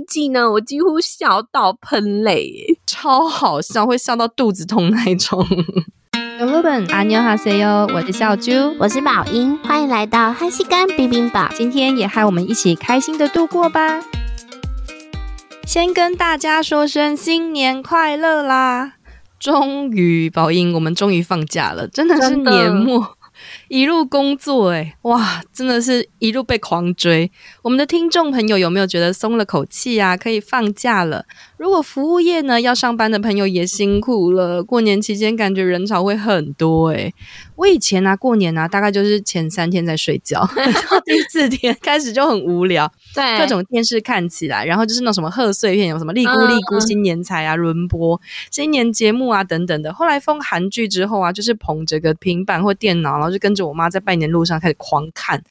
一季呢，我几乎笑到喷泪，超好笑，会笑到肚子痛那一种。有日本阿妞哈塞哟，我是小猪，我是宝英，欢迎来到哈西干冰冰堡，今天也和我们一起开心的度过吧。先跟大家说声新年快乐啦！终于，宝英，我们终于放假了，真的是年末。一路工作，哎，哇，真的是一路被狂追。我们的听众朋友有没有觉得松了口气啊？可以放假了。如果服务业呢，要上班的朋友也辛苦了。过年期间感觉人潮会很多，哎。我以前啊，过年啊，大概就是前三天在睡觉，第四天开始就很无聊，对，各种电视看起来，然后就是那种什么贺岁片，有什么利姑利姑新年财啊，轮播新年节目啊等等的。后来封韩剧之后啊，就是捧着个平板或电脑，然后就跟着我妈在拜年路上开始狂看。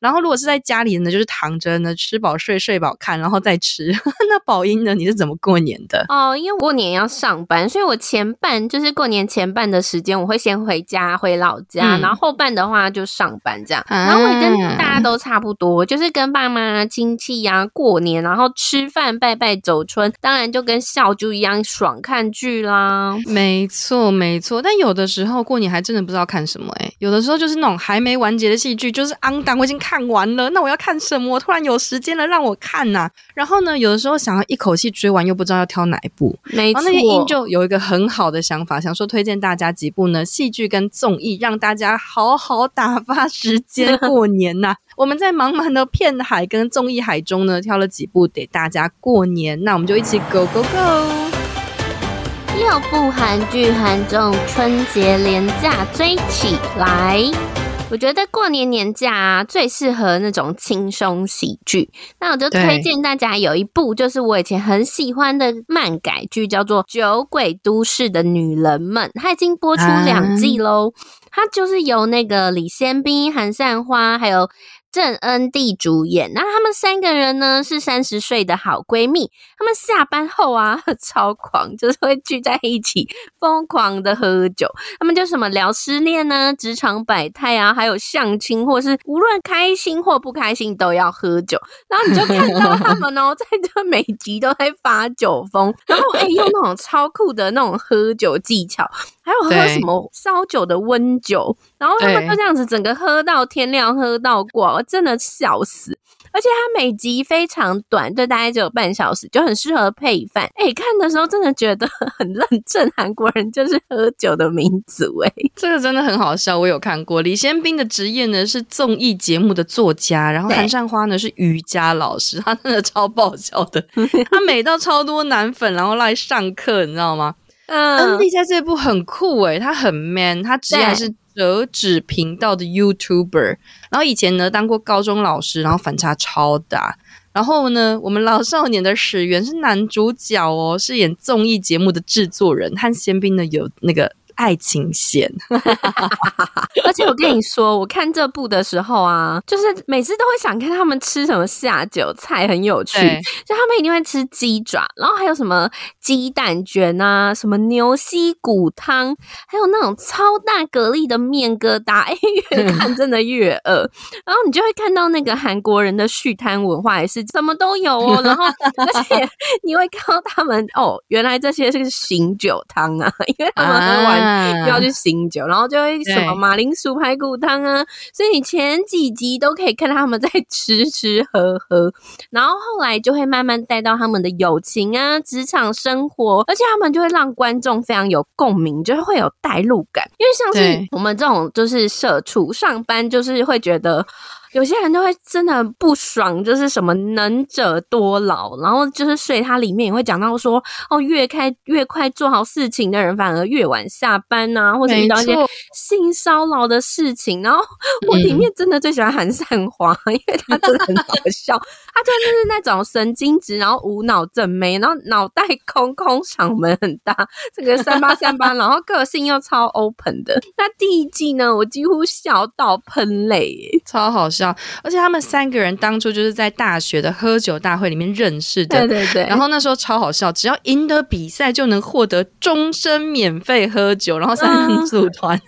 然后如果是在家里呢，就是躺着呢，吃饱睡，睡饱看，然后再吃。那宝英呢？你是怎么过年的？哦，因为过年要上班，所以我前半就是过年前半的时间，我会先回家回老家，嗯、然后后半的话就上班这样。然后我跟大家都差不多，啊、就是跟爸妈亲戚呀、啊、过年，然后吃饭拜拜走春，当然就跟笑猪一样爽看剧啦。没错没错，但有的时候过年还真的不知道看什么哎、欸，有的时候就是那种还没完结的戏剧，就是昂当我已经看。看完了，那我要看什么？我突然有时间了，让我看呐、啊。然后呢，有的时候想要一口气追完，又不知道要挑哪一部。没错。然后那天英就有一个很好的想法，想说推荐大家几部呢戏剧跟综艺，让大家好好打发时间过年呐、啊。我们在茫茫的片海跟综艺海中呢，挑了几部给大家过年。那我们就一起 go go go！六部韩剧韩综春节连假追起来。我觉得过年年假啊，最适合那种轻松喜剧。那我就推荐大家有一部，就是我以前很喜欢的漫改剧，叫做《酒鬼都市的女人们》，它已经播出两季喽。它就是由那个李先斌、韩善花还有。郑恩地主演，那他们三个人呢是三十岁的好闺蜜，他们下班后啊 超狂，就是会聚在一起疯狂的喝酒。他们就什么聊失恋呢、职场百态啊，还有相亲，或是无论开心或不开心都要喝酒。然后你就看到他们哦，在这每集都在发酒疯，然后哎、欸、用那种超酷的那种喝酒技巧。还有喝什么烧酒的温酒，然后他们就这样子整个喝到天亮，喝到挂，我真的笑死。而且它每集非常短，就大概只有半小时，就很适合配饭。哎、欸，看的时候真的觉得很认真，韩国人就是喝酒的民族。哎，这个真的很好笑，我有看过。李先斌的职业呢是综艺节目的作家，然后韩善花呢是瑜伽老师，他真的超爆笑的。他每到超多男粉，然后来上课，你知道吗？嗯，恩地在这部很酷诶，他很 man，他之前是折纸频道的 YouTuber，然后以前呢当过高中老师，然后反差超大。然后呢，我们老少年的始源是男主角哦，是演综艺节目的制作人，和宪兵呢有那个。爱情线，而且我跟你说，我看这部的时候啊，就是每次都会想看他们吃什么下酒菜，很有趣。就他们一定会吃鸡爪，然后还有什么鸡蛋卷啊，什么牛膝骨汤，还有那种超大蛤蜊的面疙瘩。哎，越看真的越饿。然后你就会看到那个韩国人的续摊文化也是什么都有哦。然后而且你会看到他们哦，原来这些是醒酒汤啊，因为他们喝完。就要去醒酒，然后就会什么马铃薯排骨汤啊，所以你前几集都可以看到他们在吃吃喝喝，然后后来就会慢慢带到他们的友情啊、职场生活，而且他们就会让观众非常有共鸣，就是会有代入感，因为像是我们这种就是社畜上班，就是会觉得。有些人就会真的很不爽，就是什么能者多劳，然后就是所以它里面也会讲到说，哦，越开越快做好事情的人反而越晚下班呐、啊，或者遇到一些性骚扰的事情。然后我里面真的最喜欢韩善华，嗯、因为他真的很搞笑，他就是那种神经质，然后无脑正妹，然后脑袋空空，嗓门很大，这个三八三八，然后个性又超 open 的。那第一季呢，我几乎笑到喷泪，超好笑。而且他们三个人当初就是在大学的喝酒大会里面认识的，对对对。然后那时候超好笑，只要赢得比赛就能获得终身免费喝酒，然后三人组团。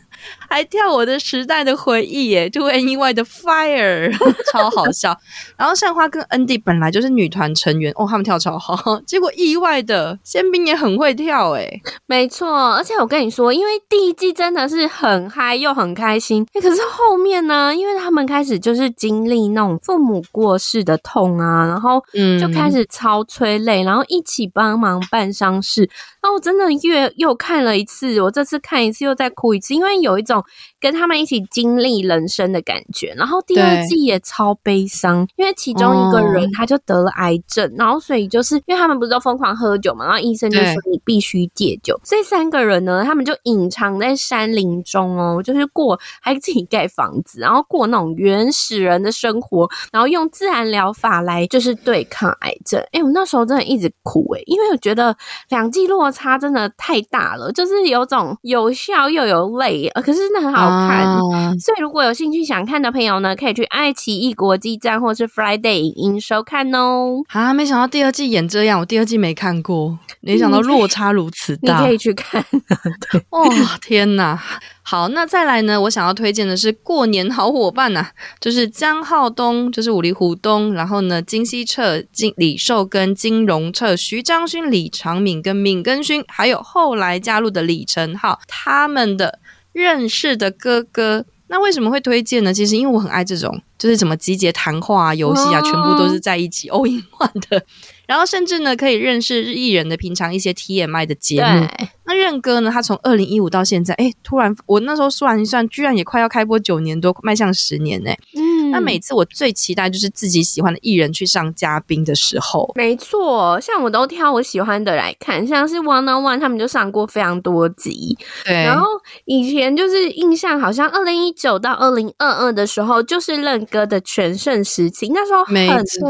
还跳我的时代的回忆耶，To NY 的 Fire，超好笑。然后善花跟恩迪本来就是女团成员哦，他们跳超好，结果意外的宪兵也很会跳哎。没错，而且我跟你说，因为第一季真的是很嗨又很开心，可是后面呢，因为他们开始就是经历那种父母过世的痛啊，然后就开始超催泪，然后一起帮忙办丧事。然后我真的越又看了一次，我这次看一次又再哭一次，因为有一种跟他们一起经历人生的感觉。然后第二季也超悲伤，因为其中一个人他就得了癌症，哦、然后所以就是因为他们不是都疯狂喝酒嘛，然后医生就说你必须戒酒。这三个人呢，他们就隐藏在山林中哦，就是过还自己盖房子，然后过那种原始人的生活，然后用自然疗法来就是对抗癌症。哎，我那时候真的一直哭诶，因为我觉得两季落差真的太大了，就是有种有笑又有泪，可是真的很好看。啊、所以如果有兴趣想看的朋友呢，可以去爱奇艺国际站或是 Friday 影音收看哦。啊，没想到第二季演这样，我第二季没看过，没想到落差如此大。你可以去看。哇、哦，天哪！好，那再来呢？我想要推荐的是过年好伙伴呐、啊，就是江浩东，就是五里虎东，然后呢，金希澈、金李寿根、金荣澈、徐章勋、李长敏跟闵根勋，还有后来加入的李承浩，他们的认识的哥哥。那为什么会推荐呢？其实因为我很爱这种，就是什么集结谈话啊、游戏啊，全部都是在一起 all in one 的。然后甚至呢，可以认识日艺人的平常一些 TMI 的节目。那任哥呢，他从二零一五到现在，哎，突然我那时候算一算，居然也快要开播九年多，迈向十年呢。嗯，那每次我最期待就是自己喜欢的艺人去上嘉宾的时候。没错，像我都挑我喜欢的来看，像是 One on One 他们就上过非常多集。对，然后以前就是印象好像二零一九到二零二二的时候，就是任哥的全盛时期，那时候很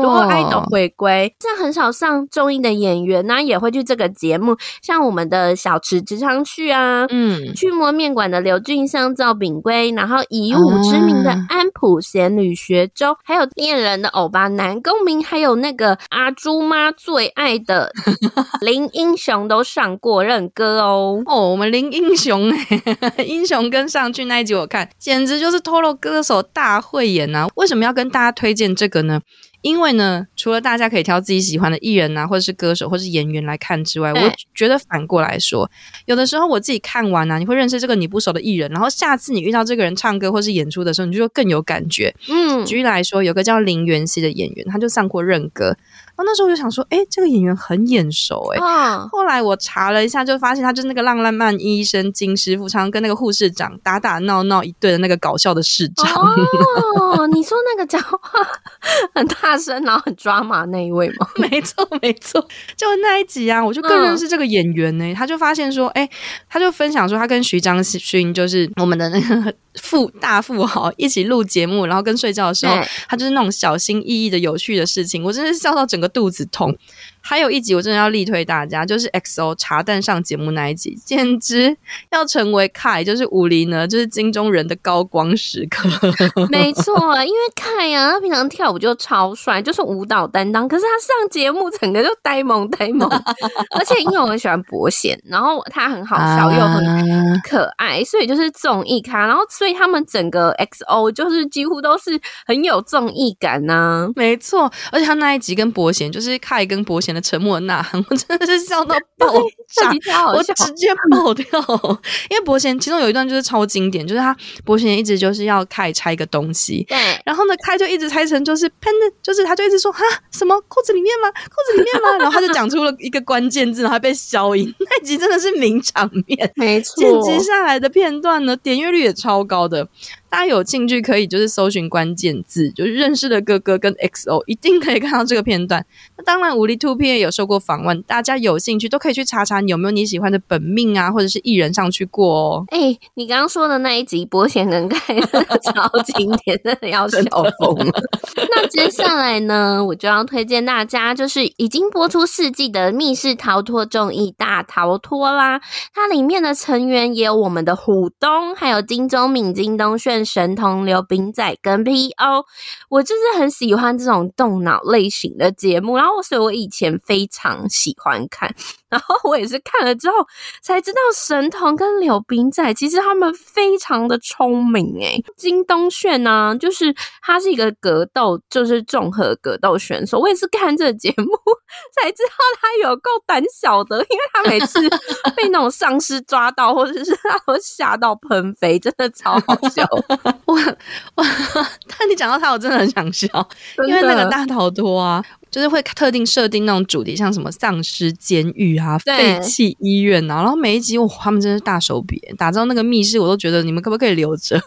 多 idol 回归，这很少。上综艺的演员呢，也会去这个节目，像我们的小池直昌旭啊，嗯，去摸面馆的刘俊相、赵炳圭，然后以武之名的安普贤、吕学周，还有恋人的欧巴男公民，还有那个阿朱妈最爱的 林英雄都上过任歌哦。哦，我们林英雄哎，英雄跟上去那一集我看，简直就是透露歌手大会演啊！为什么要跟大家推荐这个呢？因为呢，除了大家可以挑自己喜欢的艺人啊，或者是歌手，或者是演员来看之外，我觉得反过来说，有的时候我自己看完啊，你会认识这个你不熟的艺人，然后下次你遇到这个人唱歌或是演出的时候，你就会更有感觉。嗯，举例来说，有个叫林元熙的演员，他就上过任歌。那时候我就想说，哎、欸，这个演员很眼熟、欸，哎、哦。后来我查了一下，就发现他就是那个浪浪漫医生金师傅，常常跟那个护士长打打闹闹一对的那个搞笑的市长。哦，你说那个讲话很大声，然后很抓马那一位吗？没错，没错，就那一集啊，我就更认识这个演员呢、欸。嗯、他就发现说，哎、欸，他就分享说，他跟徐章勋就是我们的那个富大富豪一起录节目，然后跟睡觉的时候，他就是那种小心翼翼的有趣的事情，我真的是笑到整个。肚子痛。还有一集我真的要力推大家，就是 XO 茶蛋上节目那一集，简直要成为 Kai，就是武林呢，就是金钟人的高光时刻。没错，因为 Kai 啊，他平常跳舞就超帅，就是舞蹈担当。可是他上节目整个就呆萌呆萌，而且因为我很喜欢伯贤，然后他很好笑又很可爱，所以就是综艺咖。然后所以他们整个 XO 就是几乎都是很有综艺感呐、啊。没错，而且他那一集跟伯贤，就是 Kai 跟伯贤。的沉默呐喊，我真的是笑到 爆炸，我直接爆掉。因为伯贤其中有一段就是超经典，就是他伯贤一直就是要开拆一个东西，对，然后呢开就一直拆成就是 pen，就是他就一直说哈什么裤子里面吗？裤子里面吗？然后他就讲出了一个关键字，然后还被消音。那集真的是名场面，没错，剪辑下来的片段呢，点阅率也超高的。大家有兴趣可以就是搜寻关键字，就是认识的哥哥跟 XO，一定可以看到这个片段。那当然，无力 top 也有受过访问，大家有兴趣都可以去查查有没有你喜欢的本命啊，或者是艺人上去过哦。哎、欸，你刚刚说的那一集伯贤能开超经典，真的要笑 疯了。那接下来呢，我就要推荐大家，就是已经播出四季的密室逃脱综艺大逃脱啦。它里面的成员也有我们的虎东，还有金钟敏、金东炫。神童刘彬仔跟 P.O，我就是很喜欢这种动脑类型的节目，然后所以我以前非常喜欢看。然后我也是看了之后才知道，神童跟刘彬仔其实他们非常的聪明诶。金东炫呢、就是他是一个格斗，就是综合格斗选手。我也是看这个节目才知道他有够胆小的，因为他每次被那种丧尸抓到，或者是他都吓到喷飞，真的超好笑。我 我，但你讲到他，我真的很想笑，因为那个大逃脱啊。就是会特定设定那种主题，像什么丧尸监狱啊、废弃医院啊，然后每一集哇，他们真是大手笔，打造那个密室，我都觉得你们可不可以留着？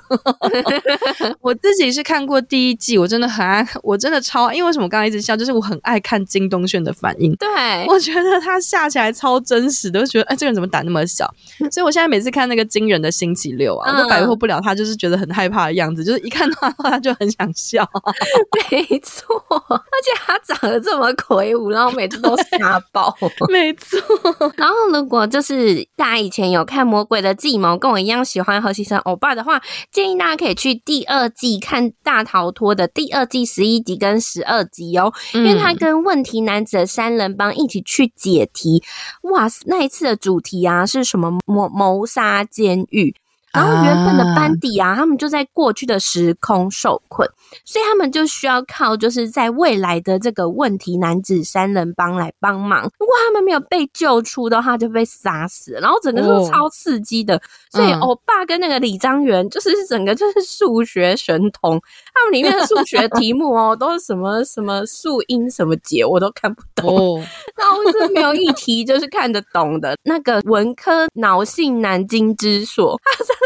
我自己是看过第一季，我真的很爱，我真的超爱，因为为什么我刚刚一直笑，就是我很爱看金东炫的反应。对，我觉得他吓起来超真实的，我觉得哎，这个人怎么胆那么小？所以我现在每次看那个惊人的星期六啊，我都摆脱不了他，就是觉得很害怕的样子，就是一看到他，他就很想笑。没错，而且他长。这么魁梧，然后每次都吓爆，没错。然后如果就是大家以前有看《魔鬼的计谋》，跟我一样喜欢何其生欧巴的话，建议大家可以去第二季看《大逃脱》的第二季十一集跟十二集哦，因为他跟问题男子的三人帮一起去解题。哇，那一次的主题啊是什么？谋谋杀监狱。然后原本的班底啊，他们就在过去的时空受困，所以他们就需要靠就是在未来的这个问题男子三人帮来帮忙。如果他们没有被救出的话，就被杀死。然后整个是超刺激的，所以欧巴跟那个李章元就是 整个就是数学神童，他们里面的数学题目哦，都是什么什么数英什么解，我都看不懂。然后是没有一题就是看得懂的。那个文科脑性南京之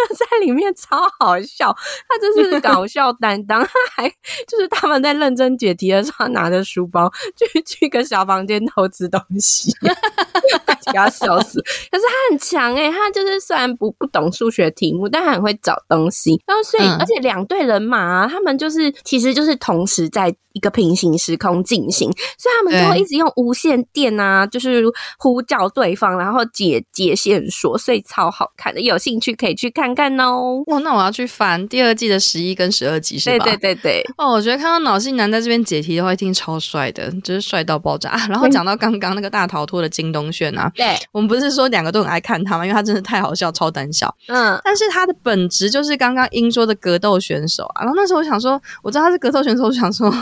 说，在里面超好笑，他真是搞笑担当，他还就是他们在认真解题的时候，拿着书包去去一个小房间偷吃东西，给他笑死。可是他很强诶、欸，他就是虽然不不懂数学题目，但他很会找东西。然后所以，而且两队人马啊，他们就是其实就是同时在一个平行时空进行，所以他们就会一直用无线电啊，就是呼叫对方，然后解解线索，所以超好看的。有兴趣可以去看。看哦，哇，那我要去翻第二季的十一跟十二集是吧？对对对对。哦，我觉得看到脑性男在这边解题的话，一定超帅的，就是帅到爆炸。啊、然后讲到刚刚那个大逃脱的金东炫啊，对，我们不是说两个都很爱看他吗？因为他真的太好笑，超胆小。嗯，但是他的本质就是刚刚英说的格斗选手啊。然后那时候我想说，我知道他是格斗选手，我想说。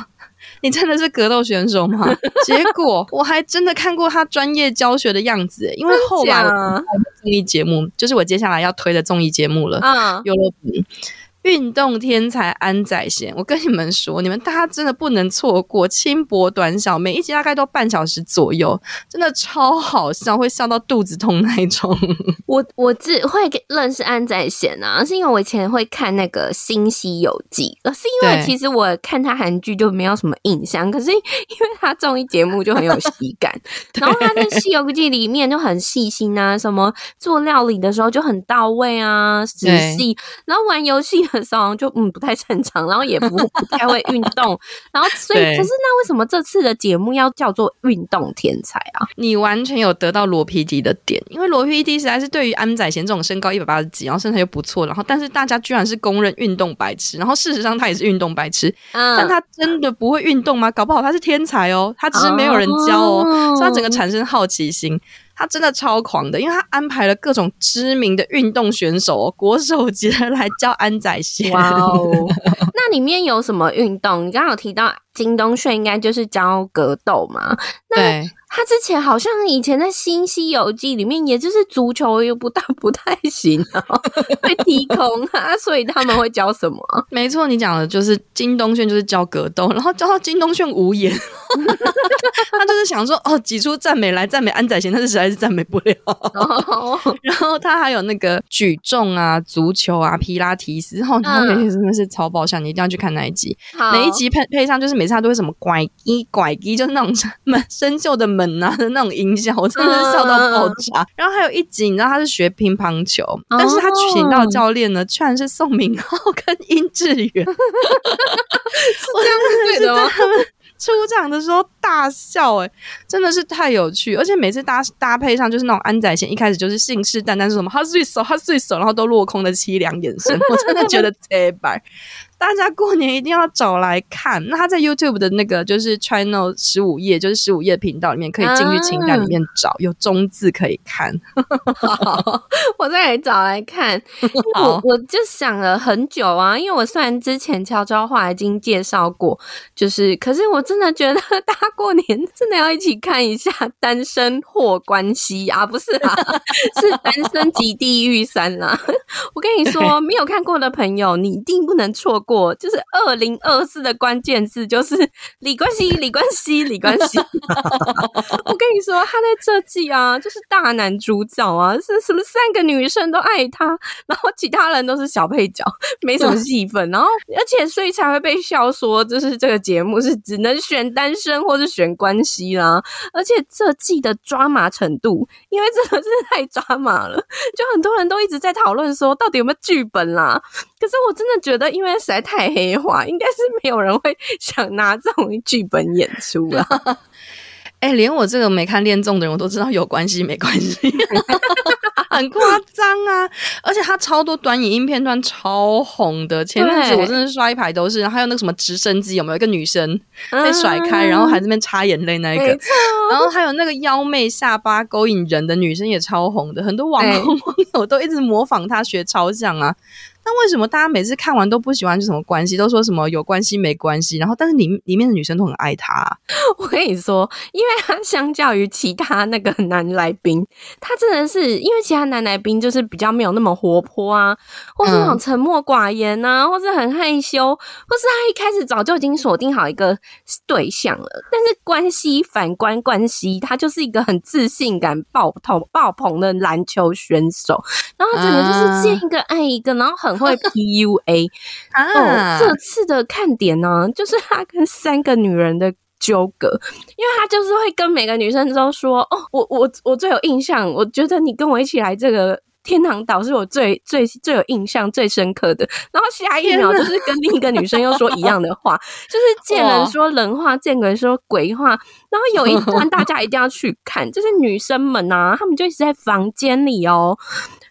你真的是格斗选手吗？结果我还真的看过他专业教学的样子，因为后来综艺节目就是我接下来要推的综艺节目了嗯，有了。运动天才安宰贤，我跟你们说，你们大家真的不能错过，轻薄短小，每一集大概都半小时左右，真的超好笑，会笑到肚子痛那一种。我我只会认识安宰贤啊，是因为我以前会看那个《新西游记》，是因为其实我看他韩剧就没有什么印象，可是因为他综艺节目就很有喜感，然后他在《西游记》里面就很细心啊，什么做料理的时候就很到位啊，仔细，然后玩游戏。就嗯不太擅长，然后也不不太会运动，然后所以可是那为什么这次的节目要叫做运动天才啊？你完全有得到罗 PD 的点，因为罗 PD 实在是对于安宰贤这种身高一百八十几，然后身材又不错，然后但是大家居然是公认运动白痴，然后事实上他也是运动白痴，嗯，但他真的不会运动吗？搞不好他是天才哦，他只是没有人教哦，哦，所以他整个产生好奇心。他真的超狂的，因为他安排了各种知名的运动选手、国手级的来教安宰贤。哇哦！那里面有什么运动？你刚刚有提到金东炫，应该就是教格斗嘛？那对。他之前好像以前在《新西游记》里面，也就是足球又不大不太行啊，会踢空啊，所以他们会教什么？没错，你讲的就是金东炫，就是教格斗，然后教到金东炫无言，他就是想说哦，挤出赞美来赞美安宰贤，但是实在是赞美不了。然后他还有那个举重啊、足球啊、皮拉提斯，然后那些真的是超爆笑，你一定要去看那一集。每一集配配上就是每次他都会什么拐一拐一，就是那种门生锈的门。啊的那种音效，我真的是笑到爆炸。Uh, 然后还有一集，你知道他是学乒乓球，uh, 但是他请到教练呢，居然是宋明浩跟殷志源。我真的是在他们出场的时候大笑，哎，真的是太有趣，而且每次搭搭配上就是那种安宰贤一开始就是信誓旦旦是什么他最熟他最熟，然后都落空的凄凉眼神，我真的觉得这白。大家过年一定要找来看。那他在 YouTube 的那个就是 Channel 十五页，就是十五页频道里面可以进去清单里面找，啊、有中字可以看。好，我再来找来看。我我就想了很久啊，因为我虽然之前悄悄话已经介绍过，就是可是我真的觉得大家过年真的要一起看一下《单身或关系》啊，不是啊，是《单身即地狱三》啦。我跟你说，没有看过的朋友，你一定不能错过。就是二零二四的关键字就是李冠希，李冠希，李冠希。我跟你说，他在这季啊，就是大男主角啊，是什么三个女生都爱他，然后其他人都是小配角，没什么戏份。然后，而且所以才会被笑说，就是这个节目是只能选单身或是选关系啦。而且这季的抓马程度，因为真的是太抓马了，就很多人都一直在讨论说，到底有没有剧本啦？可是我真的觉得，因为实在太黑化，应该是没有人会想拿这种剧本演出啊。哎、欸，连我这个没看恋综的人，我都知道有关系没关系，很夸张啊！而且他超多短影音片段超红的，前阵子我真的刷一排都是。然后还有那个什么直升机，有没有一个女生被甩开，然后还在那边擦眼泪那一个？然后还有那个妖媚下巴勾引人的女生也超红的，很多网红网友都一直模仿她学超像啊。那为什么大家每次看完都不喜欢就什么关系，都说什么有关系没关系，然后但是里里面的女生都很爱他啊？我跟你说，因为他相较于其他那个男来宾，他真的是因为其他男来宾就是比较没有那么活泼啊，或是那种沉默寡言啊，或是很害羞，或是他一开始早就已经锁定好一个对象了。但是关系反观关系，他就是一个很自信感爆头爆棚的篮球选手，然后整个就是见一个爱一个，然后很。会 PUA 哦，这次的看点呢，就是他跟三个女人的纠葛，因为他就是会跟每个女生都说：“哦，我我我最有印象，我觉得你跟我一起来这个天堂岛是我最最最有印象、最深刻的。”然后下一秒就是跟另一个女生又说一样的话，就是见人说人话，见鬼说鬼话。然后有一段大家一定要去看，就是女生们啊，她们就一直在房间里哦。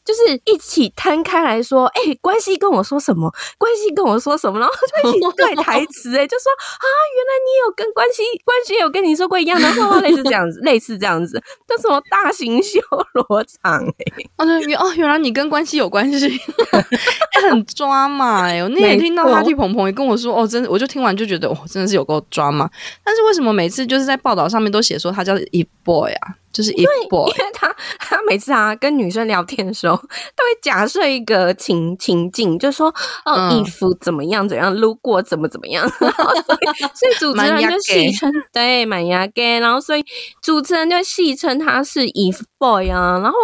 就是一起摊开来说，哎、欸，关系跟我说什么？关系跟我说什么？然后就一起对台词，哎，就说啊，原来你有跟关系关系有跟你说过一样的话，类似这样子，类似这样子，这什么大型修罗场？哎，哦，原哦，原来你跟关系有关系，欸、很抓嘛？哎，我那天听到哈气鹏鹏也跟我说，哦，真的，我就听完就觉得，哦，真的是有够抓嘛。但是为什么每次就是在报道上面都写说他叫 If Boy 啊？就是 if boy，因为他他每次啊跟女生聊天的时候，都会假设一个情情境，就说哦、嗯、if 怎么样怎样，路过怎么怎么样，所以所以主持人就戏称对满牙 gay，然后所以主持人就戏称他是 if boy 啊，然后。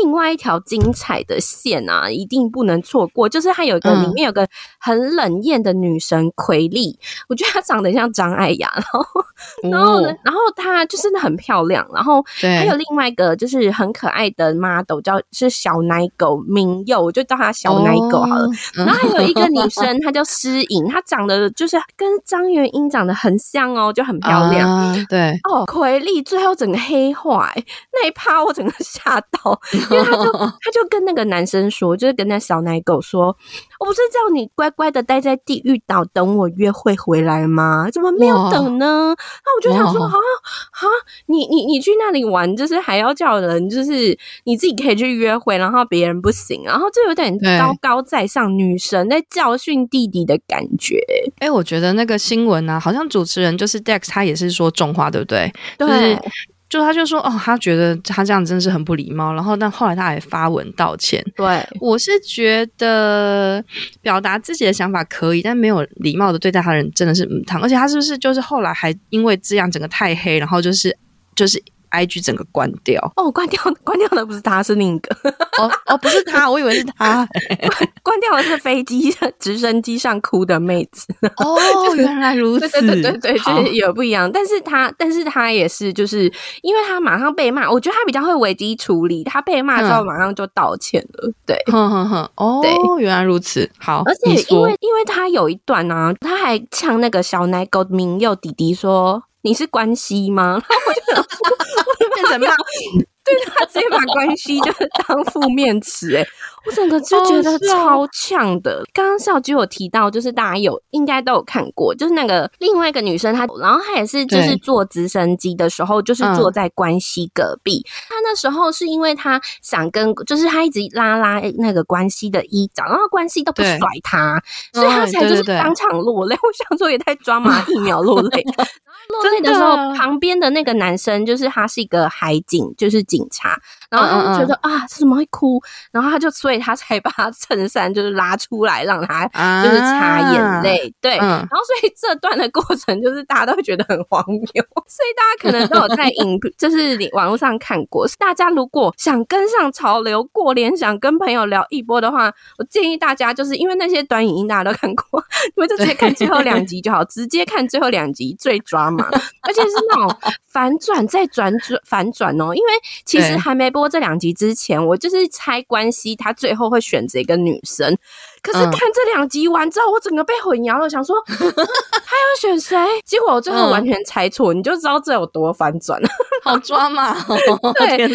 另外一条精彩的线啊，一定不能错过。就是他有一个里面有个很冷艳的女神奎丽，我觉得她长得像张艾雅，然后 然后呢，然后她就是很漂亮。然后还有另外一个就是很可爱的 model，叫是小奶狗明佑，我就叫她小奶狗好了。然后还有一个女生，她叫诗颖，她长得就是跟张元英长得很像哦，就很漂亮。对哦，奎丽最后整个黑化，那一趴我整个 吓到。因为他就 他就跟那个男生说，就是跟那小奶狗说，我不是叫你乖乖的待在地狱岛等我约会回来吗？怎么没有等呢？那我就想说，啊啊，你你你去那里玩，就是还要叫人，就是你自己可以去约会，然后别人不行，然后就有点高高在上女神在教训弟弟的感觉。哎、欸，我觉得那个新闻啊，好像主持人就是 Dex，他也是说重话，对不对？对。就是就他就说哦，他觉得他这样真的是很不礼貌。然后，但后来他还发文道歉。对，我是觉得表达自己的想法可以，但没有礼貌的对待他人真的是母汤。而且他是不是就是后来还因为这样整个太黑，然后就是就是。IG 整个关掉哦，关掉 关掉的不是他，是另一个哦哦，不是他，我以为是他，关关掉的是飞机、直升机上哭的妹子。哦，原来如此，对对对对，就是有不一样。但是他，但是他也是，就是因为他马上被骂，我觉得他比较会危机处理。他被骂之后，马上就道歉了。对，哼哼哼，哦，对，原来如此。好，而且因为因为他有一段呢、啊，他还呛那个小奶狗明佑弟弟说：“你是关系吗？” 然后我就变成骂，对，他直接把关系就是当负面词，哎。我整个就觉得超呛的。刚刚小菊有提到，就是大家有应该都有看过，就是那个另外一个女生，她然后她也是就是坐直升机的时候，就是坐在关西隔壁。她那时候是因为她想跟，就是她一直拉拉那个关西的衣角，然后关系都不甩她，所以她才就是当场落泪。我想说也太抓马，一秒落泪。落泪的时候，旁边的那个男生就是他是一个海警，就是警察，然后他就觉得啊，他怎么会哭？然后他就所以他才把他衬衫就是拉出来，让他就是擦眼泪。对，然后所以这段的过程就是大家都会觉得很荒谬，所以大家可能都有在影，就是网络上看过。大家如果想跟上潮流，过年想跟朋友聊一波的话，我建议大家就是因为那些短影音大家都看过，你们就直接看最后两集就好，直接看最后两集最抓嘛。而且是那种反转再转转反转哦，因为其实还没播这两集之前，我就是猜关系，他最后会选择一个女生。可是看这两集完之后，我整个被混淆了，想说 他要选谁？结果我最后完全猜错，你就知道这有多反转了，好抓嘛！对，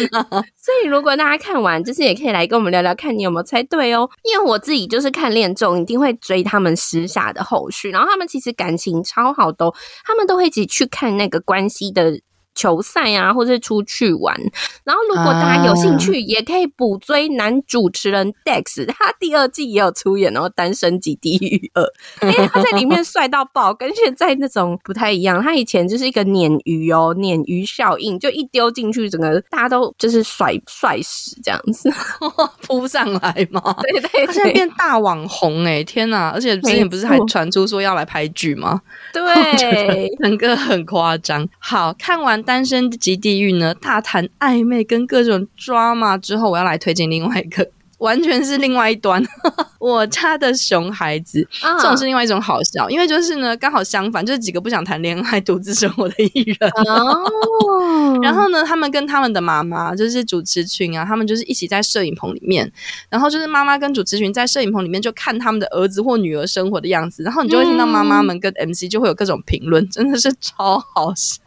所以如果大家看完，就是也可以来跟我们聊聊，看你有没有猜对哦。因为我自己就是看恋综，一定会追他们私下的后续，然后他们其实感情超好，都他们都会一起去看那个关系的。球赛啊，或者是出去玩。然后，如果大家有兴趣，也可以补追男主持人 Dex，他第二季也有出演哦，《单身级地狱二》。因为他在里面帅到爆，跟现在那种不太一样。他以前就是一个鲶鱼哦，鲶鱼效应，就一丢进去，整个大家都就是甩帅死这样子，扑上来嘛。对对，对，他现在变大网红哎，天哪！而且之前不是还传出说要来拍剧吗？对，整个很夸张。好，看完。单身即地狱呢，大谈暧昧跟各种抓马之后，我要来推荐另外一个。完全是另外一端，我家的熊孩子，这种是另外一种好笑，因为就是呢，刚好相反，就是几个不想谈恋爱、独自生活的艺人。哦，然后呢，他们跟他们的妈妈，就是主持群啊，他们就是一起在摄影棚里面，然后就是妈妈跟主持群在摄影棚里面就看他们的儿子或女儿生活的样子，然后你就会听到妈妈们跟 MC 就会有各种评论，真的是超好笑。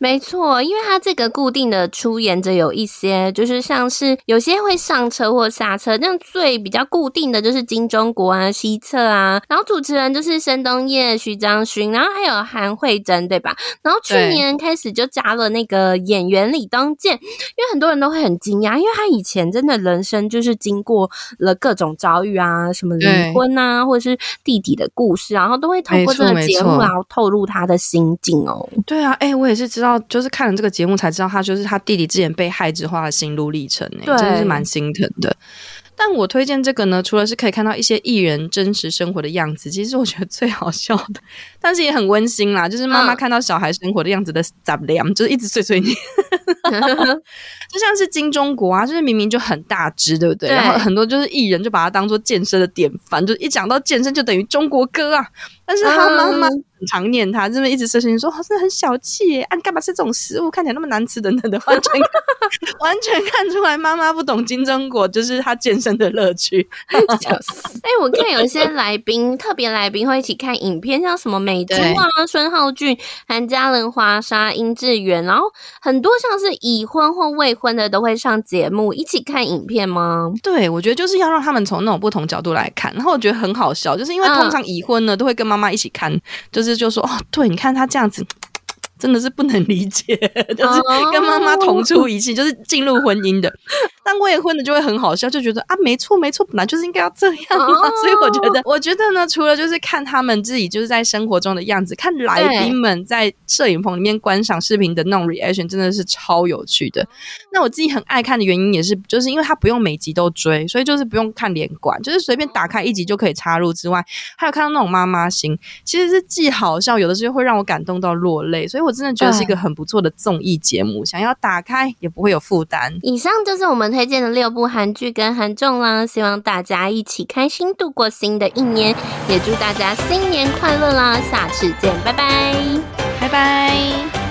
没错，因为他这个固定的出演者有一些，就是像是有些会上车或下车。这样最比较固定的就是金钟国啊、西侧啊，然后主持人就是申东烨、徐章勋，然后还有韩慧珍，对吧？然后去年开始就加了那个演员李东健，因为很多人都会很惊讶，因为他以前真的人生就是经过了各种遭遇啊，什么离婚啊，或者是弟弟的故事，然后都会透过这个节目然后透露他的心境哦。对啊，哎、欸，我也是知道，就是看了这个节目才知道，他就是他弟弟之前被害之后的心路历程，哎，真的是蛮心疼的。但我推荐这个呢，除了是可以看到一些艺人真实生活的样子，其实我觉得最好笑的，但是也很温馨啦，就是妈妈看到小孩生活的样子的杂粮，就是一直碎碎念，就像是金钟国啊，就是明明就很大只，对不对？对，然后很多就是艺人就把它当做健身的典范，就一讲到健身就等于中国歌啊，但是他妈妈。嗯常念他，这么一直说声说，好像很小气耶，啊，你干嘛吃这种食物？看起来那么难吃等等的，完全 完全看出来妈妈不懂金针果，就是他健身的乐趣。哎、欸，我看有些来宾，特别来宾会一起看影片，像什么美珠啊、孙浩俊、韩嘉伦、华莎、殷志源，然后很多像是已婚或未婚的都会上节目一起看影片吗？对，我觉得就是要让他们从那种不同角度来看，然后我觉得很好笑，就是因为通常已婚呢都会跟妈妈一起看，就是。就说哦，对，你看他这样子。真的是不能理解，就是跟妈妈同出一气，就是进入婚姻的。但未婚的就会很好笑，就觉得啊，没错没错，本来就是应该要这样嘛。所以我觉得，我觉得呢，除了就是看他们自己就是在生活中的样子，看来宾们在摄影棚里面观赏视频的那种 reaction，真的是超有趣的。那我自己很爱看的原因也是，就是因为他不用每集都追，所以就是不用看连贯，就是随便打开一集就可以插入之外，还有看到那种妈妈心，其实是既好笑，有的时候会让我感动到落泪，所以我真的觉得是一个很不错的综艺节目，想要打开也不会有负担。以上就是我们。推荐的六部韩剧跟韩综啦，希望大家一起开心度过新的一年，也祝大家新年快乐啦！下次见，拜拜，拜拜。